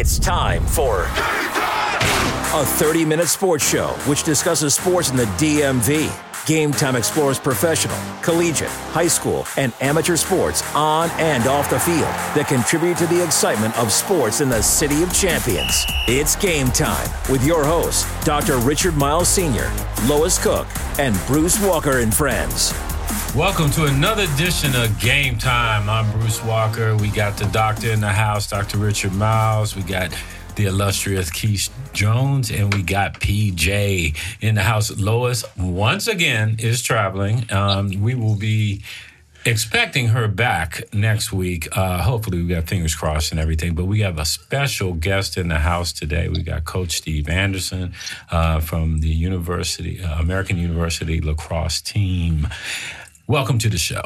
It's time for a 30 minute sports show which discusses sports in the DMV. Game Time explores professional, collegiate, high school, and amateur sports on and off the field that contribute to the excitement of sports in the City of Champions. It's Game Time with your hosts, Dr. Richard Miles Sr., Lois Cook, and Bruce Walker and friends. Welcome to another edition of Game Time. I'm Bruce Walker. We got the doctor in the house, Dr. Richard Miles. We got the illustrious Keith Jones, and we got PJ in the house. Lois, once again, is traveling. Um, we will be expecting her back next week. Uh, hopefully, we got fingers crossed and everything. But we have a special guest in the house today. We got Coach Steve Anderson uh, from the University, uh, American University lacrosse team. Welcome to the show.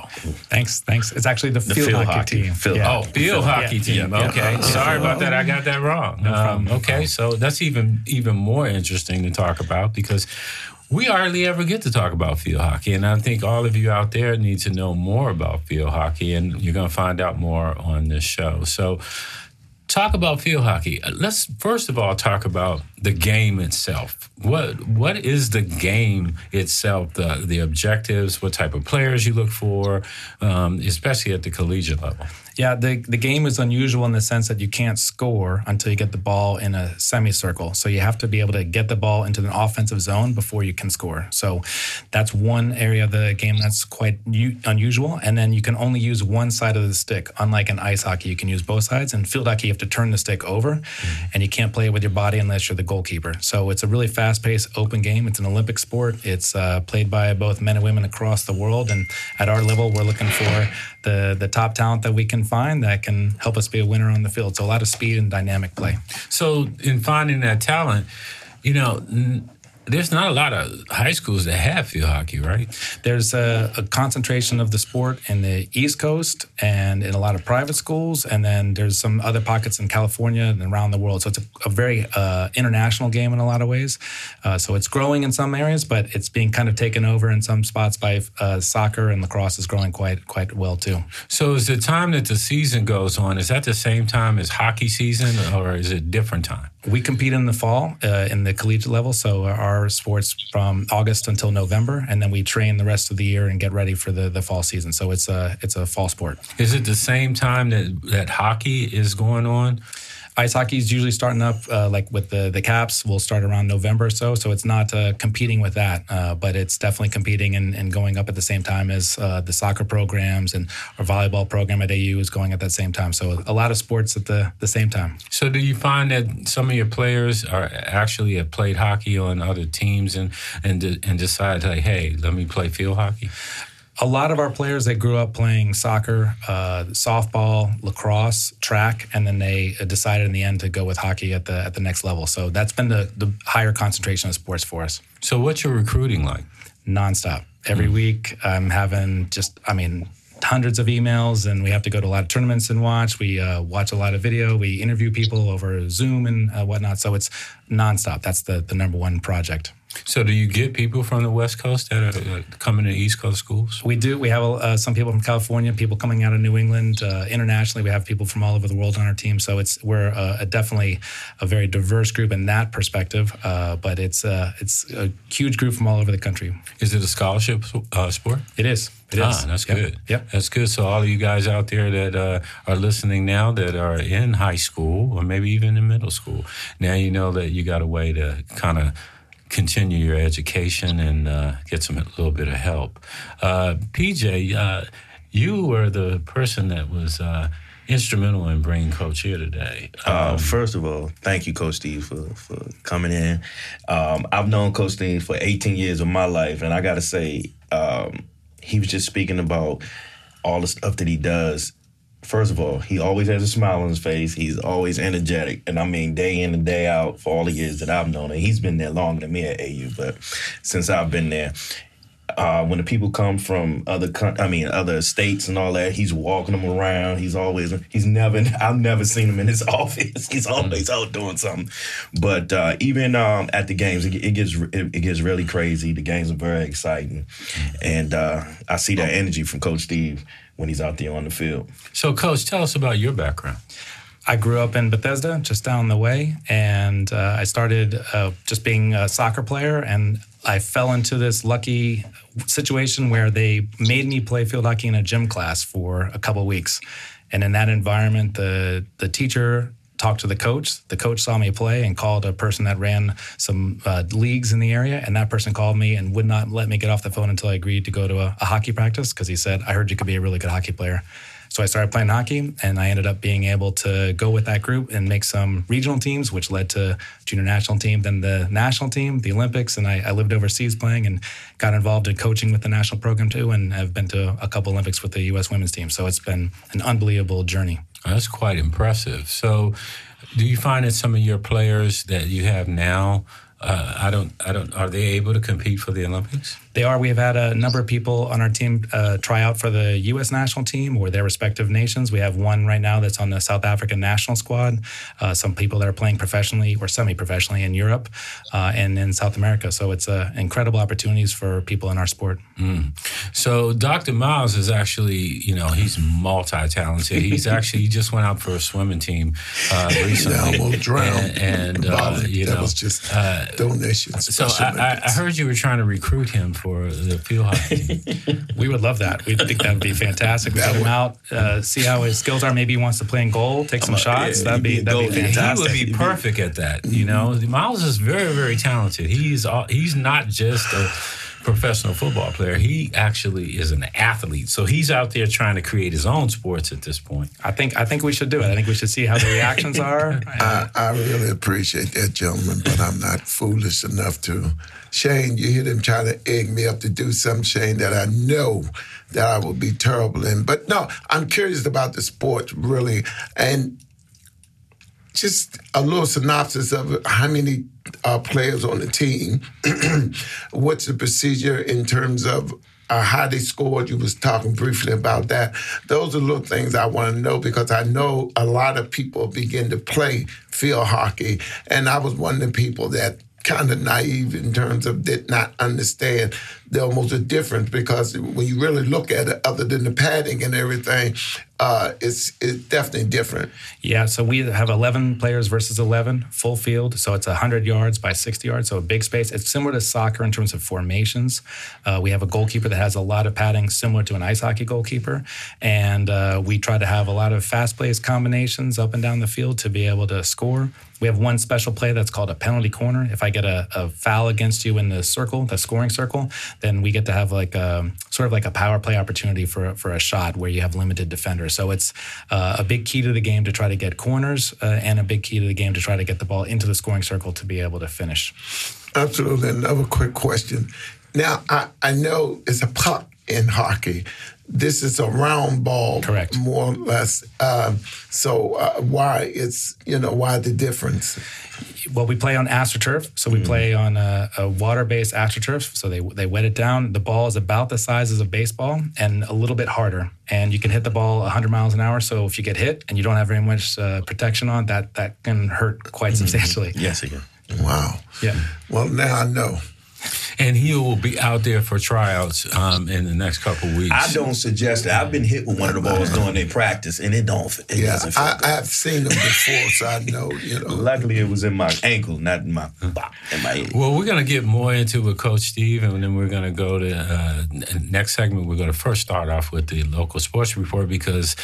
Thanks, thanks. It's actually the, the field, field, hockey, hockey. team. Field. Yeah. Oh, field, field hockey yeah. team. Yeah. Okay, sorry about that. I got that wrong. No um, okay, so that's even even more interesting to talk about because we hardly ever get to talk about field hockey, and I think all of you out there need to know more about field hockey, and you're going to find out more on this show. So talk about field hockey. Let's first of all talk about the game itself. What what is the game itself? The the objectives, what type of players you look for, um, especially at the collegiate level. Yeah, the, the game is unusual in the sense that you can't score until you get the ball in a semicircle. So you have to be able to get the ball into an offensive zone before you can score. So that's one area of the game that's quite u- unusual. And then you can only use one side of the stick. Unlike in ice hockey, you can use both sides. In field hockey, you have to turn the stick over, mm-hmm. and you can't play it with your body unless you're the goalkeeper. So it's a really fast paced, open game. It's an Olympic sport. It's uh, played by both men and women across the world. And at our level, we're looking for the the top talent that we can find that can help us be a winner on the field. So a lot of speed and dynamic play. So in finding that talent, you know, there's not a lot of high schools that have field hockey, right? There's a, a, concentration of the sport in the East Coast and in a lot of private schools, and then there's some other pockets in California and around the world. So it's a, a very uh, international game in a lot of ways. Uh, so it's growing in some areas, but it's being kind of taken over in some spots by uh, soccer and lacrosse is growing quite quite well too. So is the time that the season goes on is that the same time as hockey season, or is it different time? We compete in the fall uh, in the collegiate level, so our sports from August until November, and then we train the rest of the year and get ready for the, the fall season. So it's a it's a fall sport. Is it the same time that that hockey is going on? Ice hockey is usually starting up uh, like with the the caps. We'll start around November or so. So it's not uh, competing with that, uh, but it's definitely competing and, and, going up at the same time as uh, the soccer programs and our volleyball program at AU is going at that same time. So a lot of sports at the the same time. So do you find that some of your players are actually have played hockey on other teams and and and decide like, hey, let me play field hockey? A lot of our players that grew up playing soccer, uh, softball, lacrosse, track, and then they decided in the end to go with hockey at the at the next level. So that's been the, the higher concentration of sports for us. So what's your recruiting like? Nonstop. Every mm week, I'm having just, I mean, hundreds of emails and we have to go to a lot of tournaments and watch. We uh, watch a lot of video. We interview people over Zoom and uh, whatnot. So it's nonstop. That's the, the number one project. So, do you get people from the West Coast that are uh, coming to East Coast schools? We do. We have uh, some people from California, people coming out of New England. Uh, internationally, we have people from all over the world on our team. So, it's we're uh, a definitely a very diverse group in that perspective. Uh, but it's uh, it's a huge group from all over the country. Is it a scholarship sport? It is. It ah, is. that's yep. good. Yep. That's good. So all of you guys out there that are listening now that are in high school or maybe even in middle school, now you know that you got a way to kind of continue your education and uh, get some a little bit of help. Uh, PJ, uh, you were the person that was uh, instrumental in bringing Coach here today. Um, first of all, thank you, Coach Steve, for, for coming in. Um, I've known Coach Steve for 18 years of my life, and I got to say, um, he was just speaking about all the stuff that he does first of all, he always has a smile on his face. He's always energetic. And I mean, day in and day out for all the years that I've known him. He's been there longer than me at AU, but since I've been there, uh, when the people come from other, I mean, other states and all that, he's walking them around. He's always, he's never, I've never seen him in his office. He's always out doing something. But uh, even um, at the games, it, it gets, it, it, gets really crazy. The games are very exciting, and uh, I see that energy from Coach Steve when he's out there on the field. So, Coach, tell us about your background. I grew up in Bethesda, just down the way, and uh, I started uh, just being a soccer player, and I fell into this lucky situation where they made me play field hockey in a gym class for a couple weeks, and in that environment, the the teacher talked to the coach. The coach saw me play and called a person that ran some uh, leagues in the area, and that person called me and would not let me get off the phone until I agreed to go to a, a hockey practice because he said, "I heard you could be a really good hockey player." So I started playing hockey, and I ended up being able to go with that group and make some regional teams, which led to junior national team, then the national team, the Olympics, and I, I lived overseas playing and got involved in coaching with the national program too, and I've been to a couple Olympics with the U.S. women's team. So it's been an unbelievable journey. That's quite impressive. So, do you find that some of your players that you have now? Uh, I don't. I don't. Are they able to compete for the Olympics? They are. We have had a number of people on our team uh, try out for the U.S. national team or their respective nations. We have one right now that's on the South African national squad. Uh, some people that are playing professionally or semi-professionally in Europe uh, and in South America. So it's uh, incredible opportunities for people in our sport. Mm. So Dr. Miles is actually, you know, he's multi-talented. He's actually he just went out for a swimming team uh, recently. Yeah, almost drowned. And, and uh, you that know, was just donations. So I, I heard you were trying to recruit him for the field hockey. we would love that. We think that would be fantastic. We get him out, uh, see how his skills are. Maybe he wants to play in goal, take some shots. Yeah, that'd be that'd be fantastic. He would be perfect at that. You know, Miles is very very talented. He's he's not just a professional football player. He actually is an athlete. So he's out there trying to create his own sports at this point. I think I think we should do it. I think we should see how the reactions are. I, I really appreciate that, gentleman, but I'm not foolish enough to. Shane, you hear them trying to egg me up to do something, Shane, that I know that I will be terrible in. But no, I'm curious about the sport, really. And just a little synopsis of how many uh, players on the team. What's the procedure in terms of uh, how they scored? You was talking briefly about that. Those are little things I want to know because I know a lot of people begin to play field hockey, and I was one of the people that kind of naive in terms of did not understand the almost a difference because when you really look at it, other than the padding and everything, uh, it's it's definitely different. Yeah, so we have 11 players versus 11, full field. So it's 100 yards by 60 yards, so a big space. It's similar to soccer in terms of formations. Uh, we have a goalkeeper that has a lot of padding, similar to an ice hockey goalkeeper, and uh, we try to have a lot of fast plays combinations up and down the field to be able to score. We have one special play that's called a penalty corner. If I get a, a foul against you in the circle, the scoring circle, then we get to have like a sort of like a power play opportunity for for a shot where you have limited defenders. So it's uh, a big key to the game to try to get corners uh, and a big key to the game to try to get the ball into the scoring circle to be able to finish. Absolutely. Another quick question. Now I, I know it's a puck in hockey. This is a round ball, correct? More or less. Um, so uh, why it's you know why the difference? Well, we play on astroturf, so we mm. play on a, a, water-based astroturf. So they they wet it down. The ball is about the size of a baseball and a little bit harder, and you can hit the ball 100 miles an hour. So if you get hit and you don't have very much uh, protection on, that that can hurt quite mm. substantially. Yes, it can. Wow. Yeah. Well, now I know and he will be out there for tryouts um, in the next couple weeks. I don't suggest that. I've been hit with one of the balls during their practice, and it don't. It yeah, doesn't feel I, good. I've seen them before, so I know. You know. Luckily, it was in my ankle, not in my in my head. Well, we're gonna get more into with Coach Steve, and then we're gonna go to uh, next segment. We're gonna first start off with the local sports report because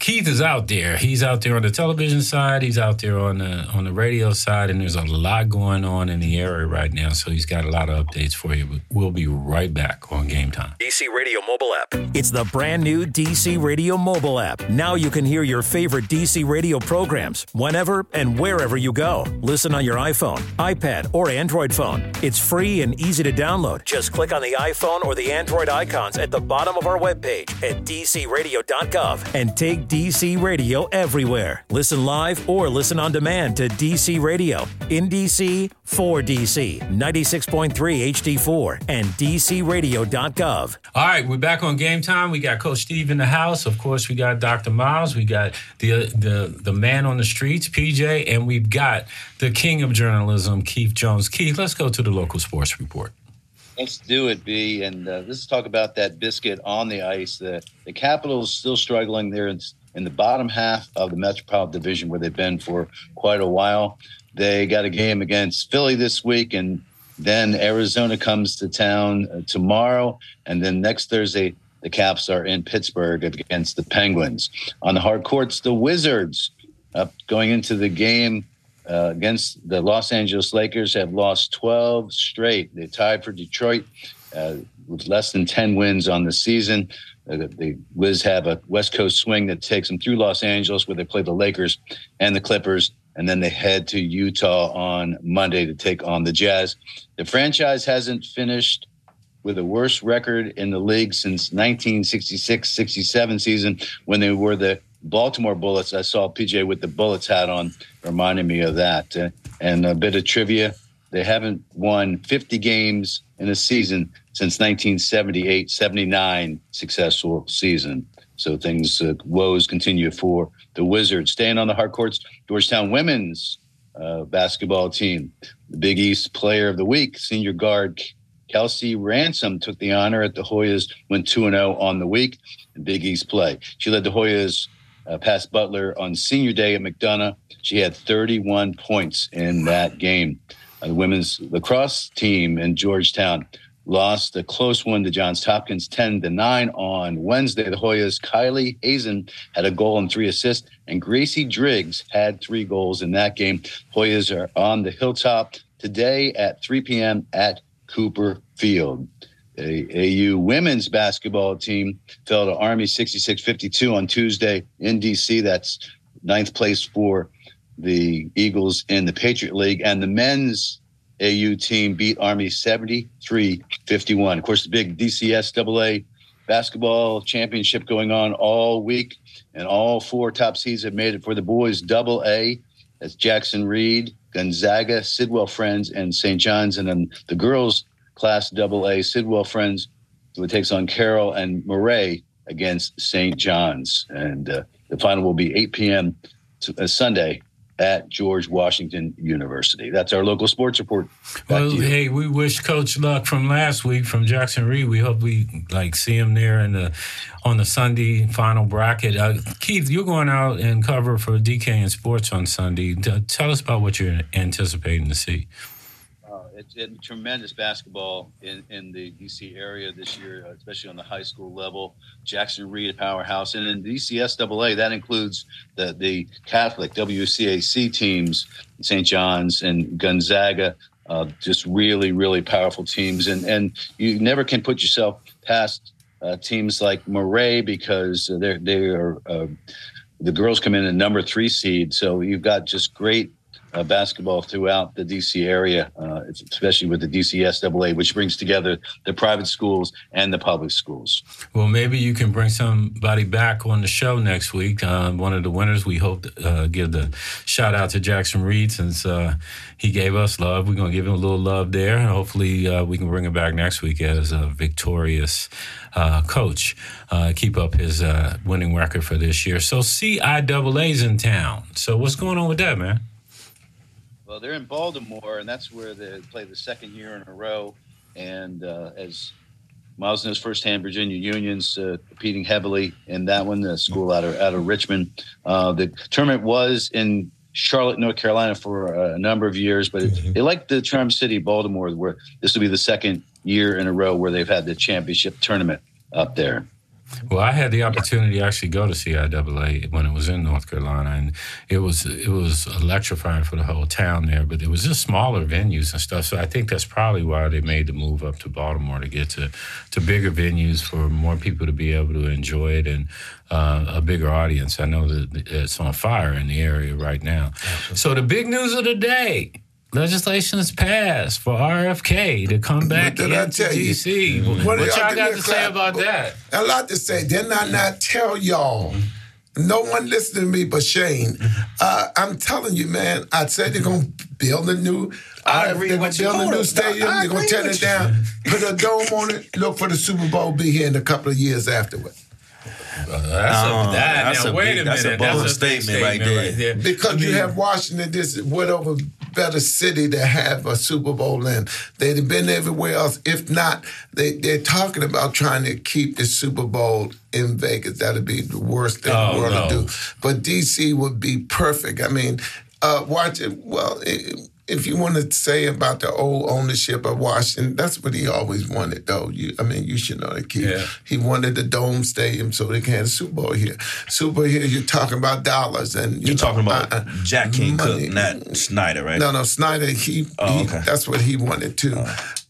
Keith is out there. He's out there on the television side. He's out there on the on the radio side, and there's a lot going on in the area right now. So he's got a lot of updates for you. We'll be right back on Game Time. DC Radio mobile app. It's the brand new DC Radio mobile app. Now you can hear your favorite DC radio programs whenever and wherever you go. Listen on your iPhone, iPad, or Android phone. It's free and easy to download. Just click on the iPhone or the Android icons at the bottom of our webpage at dcradio.gov and take DC Radio everywhere. Listen live or listen on demand to DC Radio in DC for DC 96.3 HD4 and DCRadio.gov. All right, we're back on game time. We got Coach Steve in the house. Of course, we got Dr. Miles. We got the the the man on the streets, PJ, and we've got the king of journalism, Keith Jones. Keith, let's go to the local sports report. Let's do it, B. And uh, let's talk about that biscuit on the ice. The the Capitals still struggling. They're in in the bottom half of the Metropolitan Division, where they've been for quite a while. They got a game against Philly this week, and then Arizona comes to town uh, tomorrow, and then next Thursday the Caps are in Pittsburgh against the Penguins. On the hard courts, the Wizards uh, going into the game uh, against the Los Angeles Lakers have lost 12 straight. They tied for Detroit uh, with less than 10 wins on the season. Uh, the Wiz have a West Coast swing that takes them through Los Angeles, where they play the Lakers and the Clippers, and then they head to Utah on Monday to take on the Jazz. The franchise hasn't finished with a worse record in the league since 1966-67 season when they were the Baltimore Bullets. I saw PJ with the Bullets hat on, reminding me of that. Uh, and a bit of trivia: they haven't won 50 games in a season since 1978-79 successful season. So things uh, woes continue for the Wizards. Staying on the hard courts, Georgetown women's uh, basketball team, the Big East Player of the Week, senior guard Kelsey Ransom took the honor at the Hoyas, went 2 0 on the week in Big East play. She led the Hoyas uh, past Butler on senior day at McDonough. She had 31 points in that game. Uh, the women's lacrosse team in Georgetown lost a close one to Johns Hopkins 10 to 9 on Wednesday. The Hoyas, Kylie Hazen had a goal and three assists, and Gracie Driggs had three goals in that game. Hoyas are on the hilltop today at 3 p.m. at Cooper Field. A AU women's basketball team fell to Army 66-52 on Tuesday in DC. That's ninth place for the Eagles in the Patriot League. And the men's AU team beat Army 73-51. Of course, the big DCSAA basketball championship going on all week. And all four top seeds have made it for the boys double A. That's Jackson Reed, Gonzaga, Sidwell Friends, and St. John's. And then the girls' class double A, Sidwell Friends, who takes on Carroll and Murray against St. John's. And uh, the final will be 8 p.m. To, uh, Sunday at George Washington University. That's our local sports report. Back well, hey, we wish Coach luck from last week from Jackson Reed. We hope we like see him there in the on the Sunday final bracket. Uh, Keith, you're going out and cover for DK and Sports on Sunday. T- tell us about what you're anticipating to see tremendous basketball in, in the DC area this year, especially on the high school level. Jackson Reed powerhouse, and in DCSAA that includes the the Catholic WCAC teams, St. John's and Gonzaga. Uh, just really, really powerful teams, and and you never can put yourself past uh, teams like Murray because they're they are. Uh, the girls come in at number three seed, so you've got just great uh, basketball throughout the DC area, uh, especially with the D.C. DCSAA, which brings together the private schools and the public schools. Well, maybe you can bring somebody back on the show next week. Uh, one of the winners, we hope to uh, give the shout out to Jackson Reed since uh, he gave us love. We're going to give him a little love there. and Hopefully, uh, we can bring him back next week as a victorious coach. keep up his winning record for this year. So, CIAA's in town. So, what's going on with that, man? Well, they're in Baltimore, and that's where they play the second year in a row. And uh, as Miles knows firsthand, Virginia Union's uh, competing heavily in that one. The school out of out of Richmond. Uh, the tournament was in Charlotte, North Carolina, for a number of years, but mm-hmm. they like the Charm City, Baltimore, where this will be the second year in a row where they've had the championship tournament up there. Well, I had the opportunity to actually go to CIAA when it was in North Carolina, and it was it was electrifying for the whole town there. But it was just smaller venues and stuff. So I think that's probably why they made the move up to Baltimore to get to to bigger venues for more people to be able to enjoy it and uh, a bigger audience. I know that it's on fire in the area right now. So the big news of the day legislation is passed for RFK to come back into DC. What, what y'all got to say about that? A lot to say. Didn't I not tell y'all? No one listening to me but Shane. Uh, I'm telling you, man. I said they're gonna build a new. I agree they're gonna build a new stadium. They're gonna tear it down, put a dome on it. Look for the Super Bowl. Be here in a couple of years afterward. Uh, that's a, that, that's now, a wait big, a minute. That's a bold that's a statement, statement, right, there. right there. Because I mean, you have Washington, this whatever better city to have a Super Bowl in. They'd have been everywhere else. If not, they, they're talking about trying to keep the Super Bowl in Vegas. That'd be the worst thing Oh, in the world no. to do. But DC would be perfect. I mean, uh, watch it. Well, it, if you want to say about the old ownership of Washington, that's what he always wanted, though. You, I mean, you should know that. He, Yeah. he wanted the Dome Stadium so they can have a Super Bowl here. Super Bowl here, you're talking about dollars, and you You're know, talking about uh, Jack Kent money. Cooke, not Snyder, right? no, no, Snyder. He, Oh, he okay. that's what he wanted too.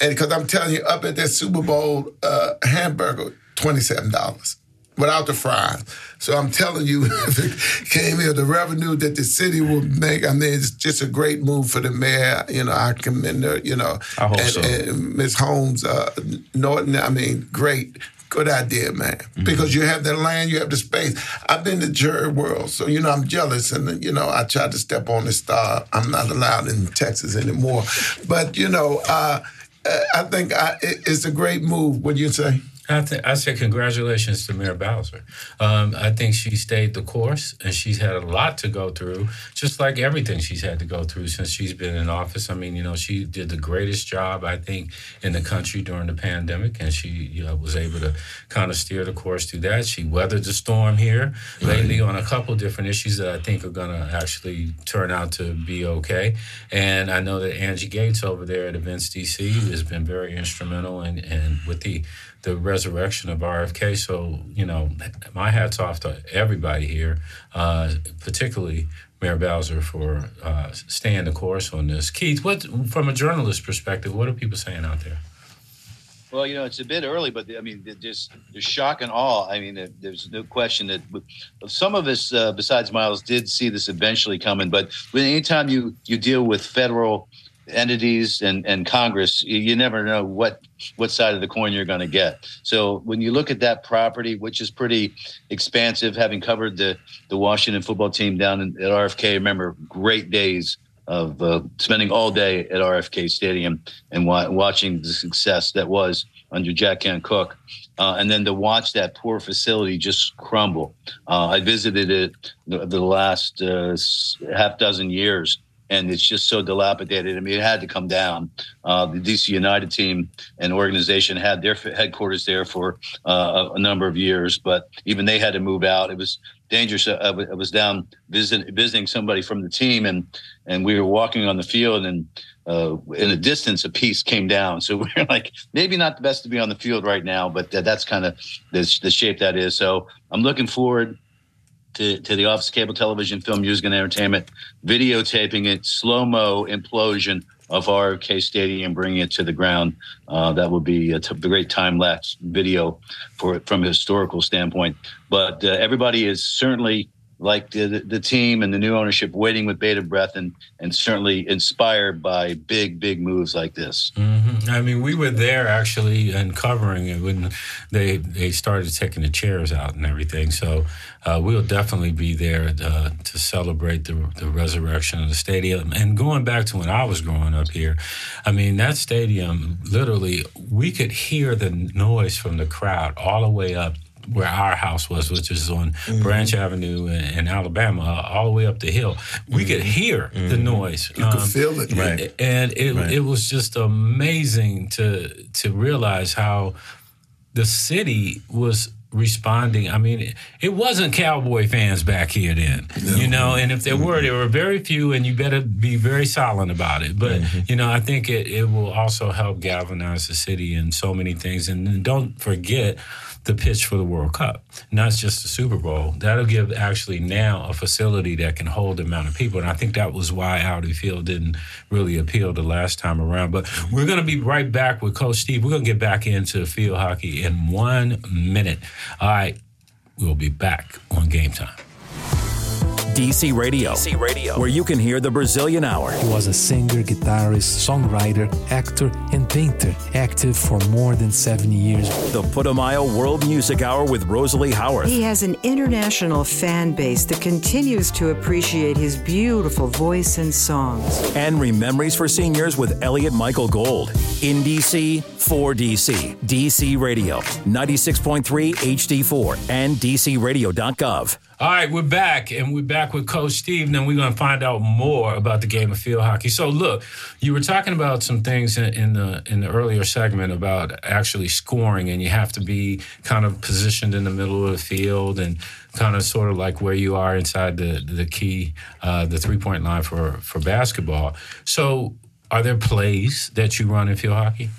And because I'm telling you, up at that Super Bowl uh, hamburger, twenty seven dollars without the fries. So I'm telling you, if it came here, the revenue that the city will make. I mean, it's just a great move for the mayor. You know, I commend her. You know, I hope and, so. and Ms. Holmes, uh, Norton. I mean, great. Good idea, man. Mm-hmm. Because you have the land, you have the space. I've been to Jerry World, so you know I'm jealous, and you know I tried to step on the star. I'm not allowed in Texas anymore, but you know uh, uh, I think I, it, it's a great move. What do you say? I, th- I say congratulations to Mayor Bowser. Um, I think she stayed the course, and she's had a lot to go through, just like everything she's had to go through since she's been in office. I mean, you know, she did the greatest job I think in the country during the pandemic, and she you know, was able to kind of steer the course through that. She weathered the storm here lately on a couple different issues that I think are going to actually turn out to be okay. And I know that Angie Gates over there at Events DC has been very instrumental in, in with the the resurrection of RFK. So, you know, my hat's off to everybody here, uh, particularly Mayor Bowser for uh, staying the course on this. Keith, what from a journalist perspective, what are people saying out there? Well, you know, it's a bit early, but I mean, just there's shock and awe. I mean, there- there's no question that some of us, uh, besides Miles, did see this eventually coming. But anytime you you deal with federal entities and and Congress, you, you never know what what side of the coin you're going to get. So when you look at that property, which is pretty expansive, having covered the the Washington football team down in, at RFK, remember great days of uh, spending all day at RFK Stadium and wa- watching the success that was under Jack Kent Cooke. Uh, and then to watch that poor facility just crumble. Uh, I visited it the, the last uh, half dozen years, and it's just so dilapidated. I mean, it had to come down. Uh, the DC United team and organization had their headquarters there for uh, a, number of years, but even they had to move out. It was dangerous. I, w- I was down visit, visiting somebody from the team, and and we were walking on the field, and uh, in the distance, a piece came down. So we are like, maybe not the best to be on the field right now, but that, that's kind of the, the shape that is. So I'm looking forward to, to the Office Cable Television Film Music and Entertainment videotaping it, slow mo implosion of RFK Stadium, bringing it to the ground. Uh, that would be a t- great time lapse video for from a historical standpoint. But uh, everybody is certainly like the, the team and the new ownership waiting with bated breath and and certainly inspired by big big moves like this hmm I mean, we were there actually and covering it when they they started taking the chairs out and everything. So uh, we'll definitely be there uh, to celebrate the, the resurrection of the stadium. And going back to when I was growing up here, I mean, that stadium literally we could hear the noise from the crowd all the way up where our house was, which is on mm-hmm. Branch Avenue in, in Alabama, all the way up the hill. We could mm-hmm. hear the mm-hmm. noise. You could um, feel it. Right. And it Right. it was just amazing to to realize how the city was responding. I mean, it, it wasn't cowboy fans back here then, you know. And if there were, there were very few, and you better be very silent about it. But you know, I think it it will also help galvanize the city in so many things. And don't forget the pitch for the World Cup, not just the Super Bowl. That'll give actually now a facility that can hold the amount of people. And I think that was why Audi Field didn't really appeal the last time around. But we're going to be right back with Coach Steve. We're going to get back into field hockey in one minute. All right, we'll be back on game time. DC Radio. DC Radio. Where you can hear the Brazilian Hour. He was a singer, guitarist, songwriter, actor, and painter, active for more than 70 years. The Putumayo World Music Hour with Rosalie Howarth. He has an international fan base that continues to appreciate his beautiful voice and songs. And Memories for Seniors with Elliot Michael Gold. In DC, for DC. DC Radio. 96.3 HD4 and DCRadio.gov. All right, we're back, and we're back with Coach Steve, and then we're going to find out more about the game of field hockey. So, look, you were talking about some things in, in the in the earlier segment about actually scoring, and you have to be kind of positioned in the middle of the field and kind of sort of like where you are inside the the key, uh, the three point line for for basketball. So, are there plays that you run in field hockey?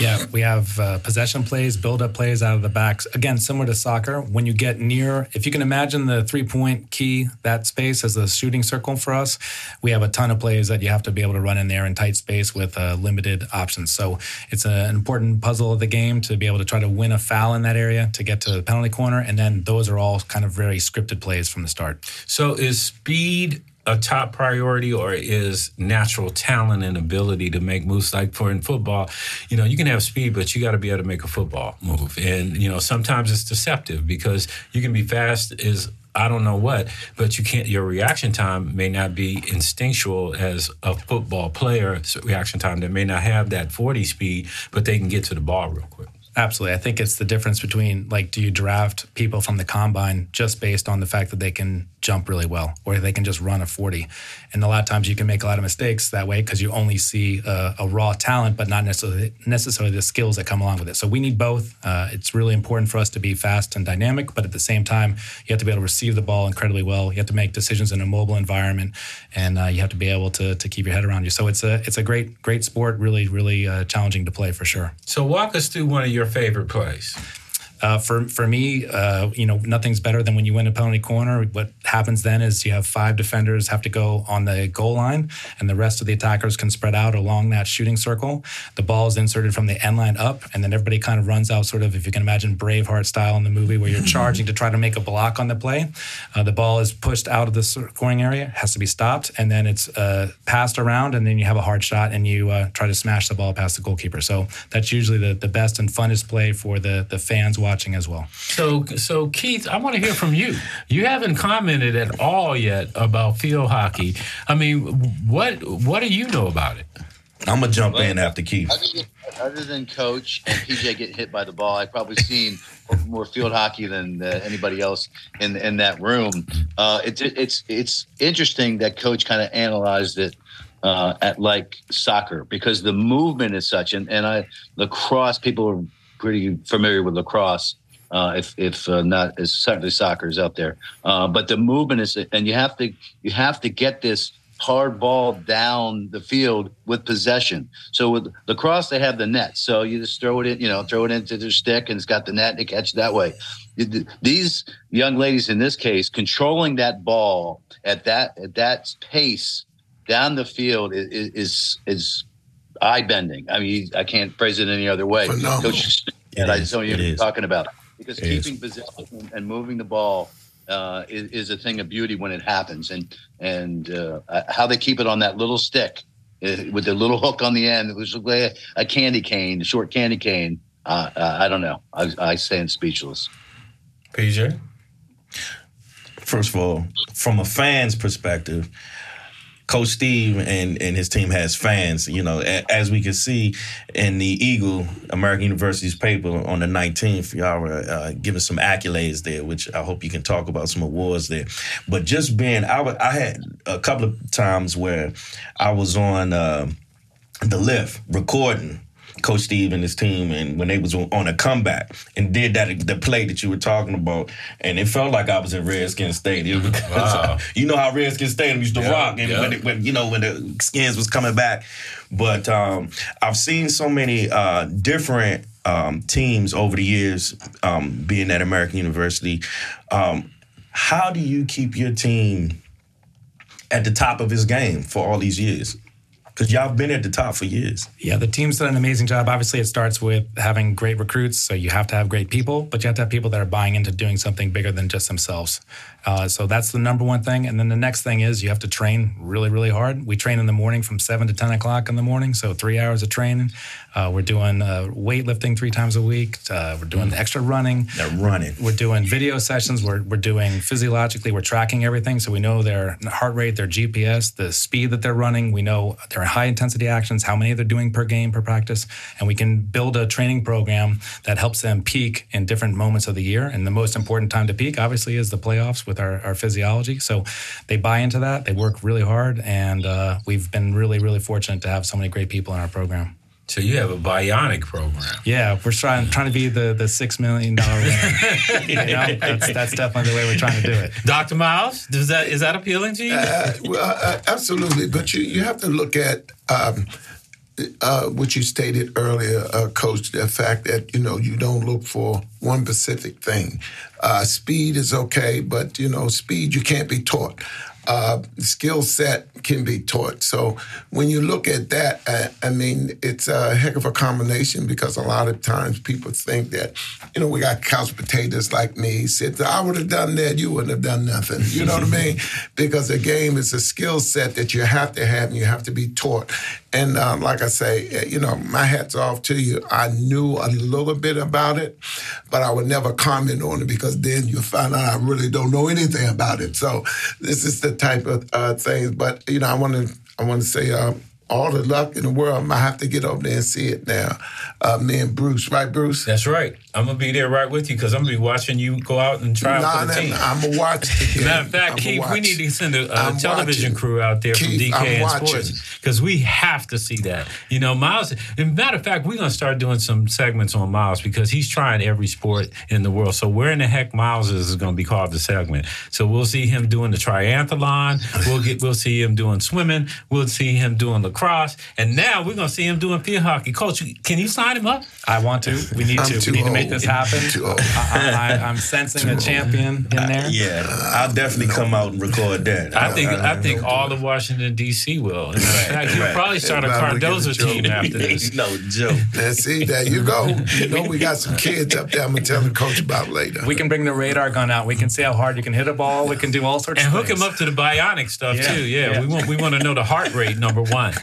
Yeah, we have uh, possession plays, build up plays out of the backs. Again, similar to soccer, when you get near, if you can imagine the three point key, that space as a shooting circle for us, we have a ton of plays that you have to be able to run in there in tight space with uh, limited options. So it's a, an important puzzle of the game to be able to try to win a foul in that area to get to the penalty corner. And then those are all kind of very scripted plays from the start. So is speed a top priority or is natural talent and ability to make moves like for in football you know you can have speed but you got to be able to make a football move and you know sometimes it's deceptive because you can be fast is I don't know what, but you can't. Your reaction time may not be instinctual as a football player. reaction time that may not have that forty speed, but they can get to the ball real quick. Absolutely. I think it's the difference between like, do you draft people from the combine just based on the fact that they can jump really well or they can just run a 40? And a lot of times you can make a lot of mistakes that way because you only see a, a, raw talent, but not necessarily, necessarily the skills that come along with it. So we need both. Uh, it's really important for us to be fast and dynamic, but at the same time, you have to be able to receive the ball incredibly well. You have to make decisions in a mobile environment and uh, you have to be able to, to keep your head around you. So it's a, it's a great, great sport, really, really uh, challenging to play for sure. So walk us through one of your favorite plays? Uh, for for me, uh, you know, nothing's better than when you win a penalty corner. What happens then is you have five defenders have to go on the goal line, and the rest of the attackers can spread out along that shooting circle. The ball is inserted from the end line up, and then everybody kind of runs out, sort of if you can imagine Braveheart style in the movie, where you're charging to try to make a block on the play. Uh, the ball is pushed out of the scoring area, has to be stopped, and then it's uh, passed around, and then you have a hard shot, and you uh, try to smash the ball past the goalkeeper. So that's usually the, the best and funnest play for the the fans watching as well. So, so Keith, I want to hear from you. You haven't commented at all yet about field hockey. I mean, what what do you know about it? I'm gonna jump well, in after Keith. Other than, other than, coach and PJ getting hit by the ball, I've probably seen more field hockey than uh, anybody else in in that room. Uh, it's it's it's interesting that coach kind of analyzed it uh, at like soccer because the movement is such, and and I lacrosse people are pretty familiar with lacrosse uh, if if uh, not as certainly soccer is out there. Uh, but the movement is, and you have to you have to get this hard ball down the field with possession. So with lacrosse, they have the net, so you just throw it in, you know, throw it into their stick, and it's got the net to catch it that way. These young ladies, in this case, controlling that ball at that at that pace down the field is is, is eye bending. I mean, I can't phrase it any other way. Coach, and I just know you're talking about because it keeping is. possession and moving the ball uh, is, is, a thing of beauty when it happens, and and uh, how they keep it on that little stick uh, with the little hook on the end, it was like a, candy cane, a short candy cane. Uh, uh, I don't know. I, I stand speechless. PJ. First of all, from a fan's perspective, Coach Steve and, and his team has fans. You know, as we can see in the Eagle American University's paper on the 19th, y'all were uh, giving some accolades there, which I hope you can talk about some awards there. But just being, I, I had a couple of times where I was on uh, the lift recording Coach Steve and his team, and when they was on a comeback and did that the play that you were talking about, and it felt like I was in Redskin Stadium because wow. you know how Redskin Stadium used to rock, and when, it, when, you know when the skins was coming back. But um, I've seen so many uh, different um, teams over the years, um, being at American University. Um, how do you keep your team at the top of his game for all these years? Because y'all been at the top for years. Yeah, the team's done an amazing job. Obviously, it starts with having great recruits. So you have to have great people, but you have to have people that are buying into doing something bigger than just themselves. Uh, so that's the number one thing. And then the next thing is you have to train really, really hard. We train in the morning from 7 to 10 o'clock in the morning. So three hours of training. Uh, we're doing uh, weightlifting three times a week. Uh, we're doing mm. extra running. They're running. We're doing video sessions. We're, we're doing physiologically, we're tracking everything. So we know their heart rate, their GPS, the speed that they're running. We know their high intensity actions, how many they're doing per game, per practice. And we can build a training program that helps them peak in different moments of the year. And the most important time to peak, obviously, is the playoffs with with our, our physiology. So they buy into that. They work really hard, and uh, we've been really, really fortunate to have so many great people in our program. So you have a bionic program. Yeah, we're trying trying to be the the six million dollar winner. you know, that's that's definitely the way we're trying to do it. Dr. Miles, does that is that appealing to you? Uh, well, uh, absolutely, but you you have to look at. Um, uh, what you stated earlier, uh, Coach, the fact that you know you don't look for one specific thing. Uh, speed is okay, but you know speed you can't be taught. Uh, skill set can be taught. So when you look at that, I, I, mean, it's a heck of a combination because a lot of times people think that, you know, we got couch potatoes like me. Said, I would have done that, you wouldn't have done nothing. You know what I mean? Because the game is a skill set that you have to have and you have to be taught. And uh, like I say, eh, you know, my hat's off to you. I knew a little bit about it, but I would never comment on it because then you find out I really don't know anything about it. So this is the type of uh, things. But you know, I want to I want to say uh, all the luck in the world. I have to get over there and see it now. Uh, me and Bruce, right, Bruce? That's right. I'm gonna be there right with you because I'm gonna be watching you go out and try nah, for the team. I'm gonna watch. Matter of fact, Keith, we need to send a, television watching. crew out there Keith, from DK and Sports because we have to see that. You know, Miles. And matter of fact, we're gonna start doing some segments on Miles because he's trying every sport in the world. So where in the heck Miles is, is gonna be called the segment. So we'll see him doing the triathlon. We'll get. We'll see him doing swimming. We'll see him doing lacrosse, and now we're gonna see him doing field hockey. Coach, can you sign him up? I want to. We need to. We need old. to make this happen. I, am sensing a champion in there. Uh, yeah, I'll definitely come out and record that. I think I, I think all of Washington D.C. will. In fact, you'll probably start a Cardozo team after this. no joke. And see, there you go. You know, we got some kids up there. I'm gonna tell the coach about later. We can bring the radar gun out. We can see how hard you can hit a ball. We can do all sorts and of hook him up to the bionic stuff yeah. too. Yeah, yeah, we want we want to know the heart rate number one.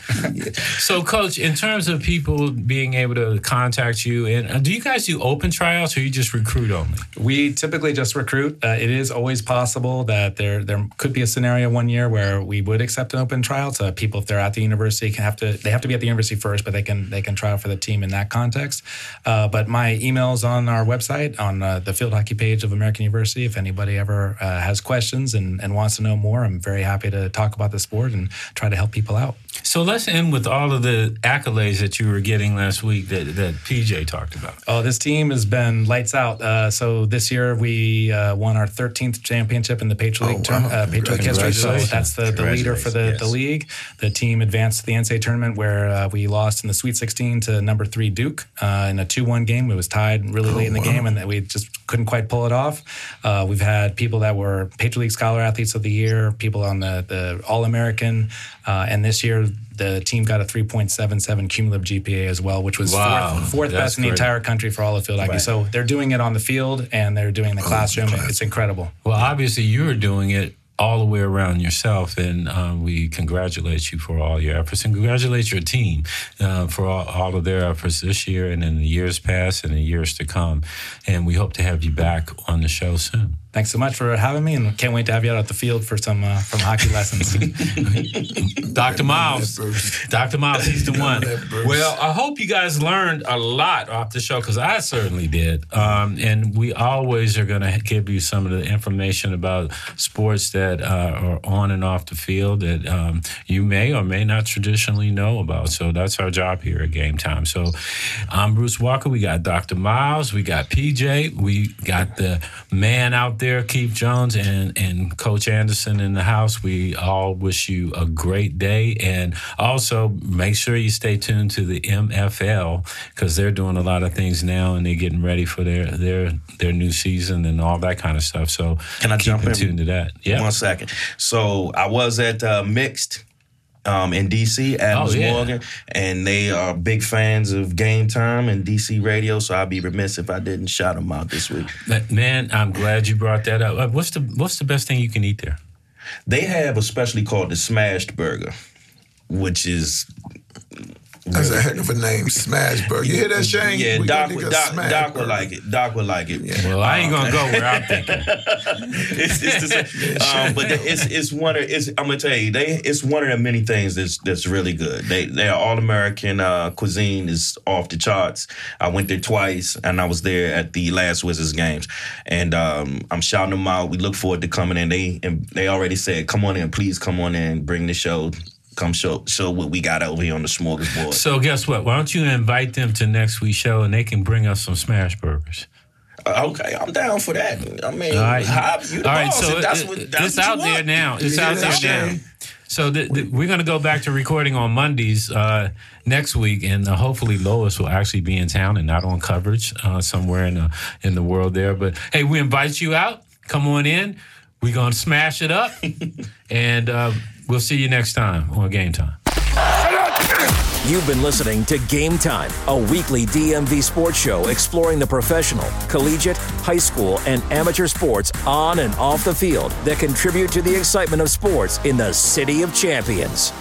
So, coach, in terms of people being able to contact you, and uh, do you guys do open tryouts or you just recruit only? We typically just recruit. Uh, it is always possible that there there could be a scenario one year where we would accept an open trial. So people, if they're at the university, can have to they have to be at the university first, but they can they can try out for the team in that context. Uh, but my email is on our website on uh, the field hockey page of American University. If anybody ever uh, has questions and, and wants to know more, I'm very happy to talk about the sport and try to help people out. So let's end with all of the accolades that you were getting last week that, that PJ talked about. Oh, this team has been lights out. Uh, so this year we uh, won our 13th championship in the Patriot League, oh, wow. uh, Patriot history. So that's the, the leader for the, yes. the league. The team advanced to the NCAA tournament where uh, we lost in the Sweet 16 to number three Duke uh, in a 2-1 game. It was tied really oh, late in the wow. game, and that we just couldn't quite pull it off. Uh, we've had people that were Patriot League Scholar Athletes of the Year, people on the, the All American, and this year the team got a 3.77 cumulative GPA as well, which was wow, fourth, fourth best in the entire country for all of field hockey. Right. So they're doing it on the field and they're doing it in the classroom. It's incredible. Well, obviously you're doing it all the way around yourself, and um, we congratulate you for all your efforts and congratulate your team uh, for all, all, of their efforts this year and in the years past and the years to come. And we hope to have you back on the show soon thanks so much for having me, and can't wait to have you out at the field for some uh, from hockey lessons. Dr. Miles, Dr. Miles, he's the one. Well, I hope you guys learned a lot off the show because I certainly did. Um, and we always are going to give you some of the information about sports that uh, are on and off the field that um, you may or may not traditionally know about. So that's our job here at Game Time. So I'm Bruce Walker. We got Dr. Miles. We got PJ. We got the man out there there, Keith Jones and, and Coach Anderson in the house. We all wish you a great day. And also make sure you stay tuned to the MFL because they're doing a lot of things now and they're getting ready for their their their new season and all that kind of stuff. So can I jump in? tuned to that? Yeah. One second. So I was at uh, Mixed um, in DC, Adams oh, yeah. Morgan, and they are big fans of Game Time and DC Radio. So I'd be remiss if I didn't shout them out this week. Man, I'm glad you brought that up. Uh, what's the What's the best thing you can eat there? They have a specialty called the Smashed Burger, which is That's a heck of a name, Smashburger. You hear that, Shane? Yeah, We Doc, would- Doc, Doc would like it. Doc would like it. Well, I ain't gonna go where I'm thinking. it's, it's the same. Um, but it's it's one of it's I'm gonna tell you they it's one of the many things that's that's really good. They their all American uh, cuisine is off the charts. I went there twice and I was there at the last Wizards games, and um, I'm shouting them out. We look forward to coming in. They and they already said, "Come on in, please come on in, bring the show." Come show show what we got over here on the smorgasbord. So guess what? Why don't you invite them to next week's show and they can bring us some smash burgers? Uh, okay, I'm down for that. I mean, All right, how- you all right. So that's it- what, that's it's out there want. now. It's You out there now. So the, the, we're going to go back to recording on Mondays uh, next week, and uh, hopefully Lois will actually be in town and not on coverage uh, somewhere in the in the world there. But hey, we invite you out. Come on in. We're going to smash it up, and uh, we'll see you next time on Game Time. You've been listening to Game Time, a weekly DMV sports show exploring the professional, collegiate, high school, and amateur sports on and off the field that contribute to the excitement of sports in the City of Champions.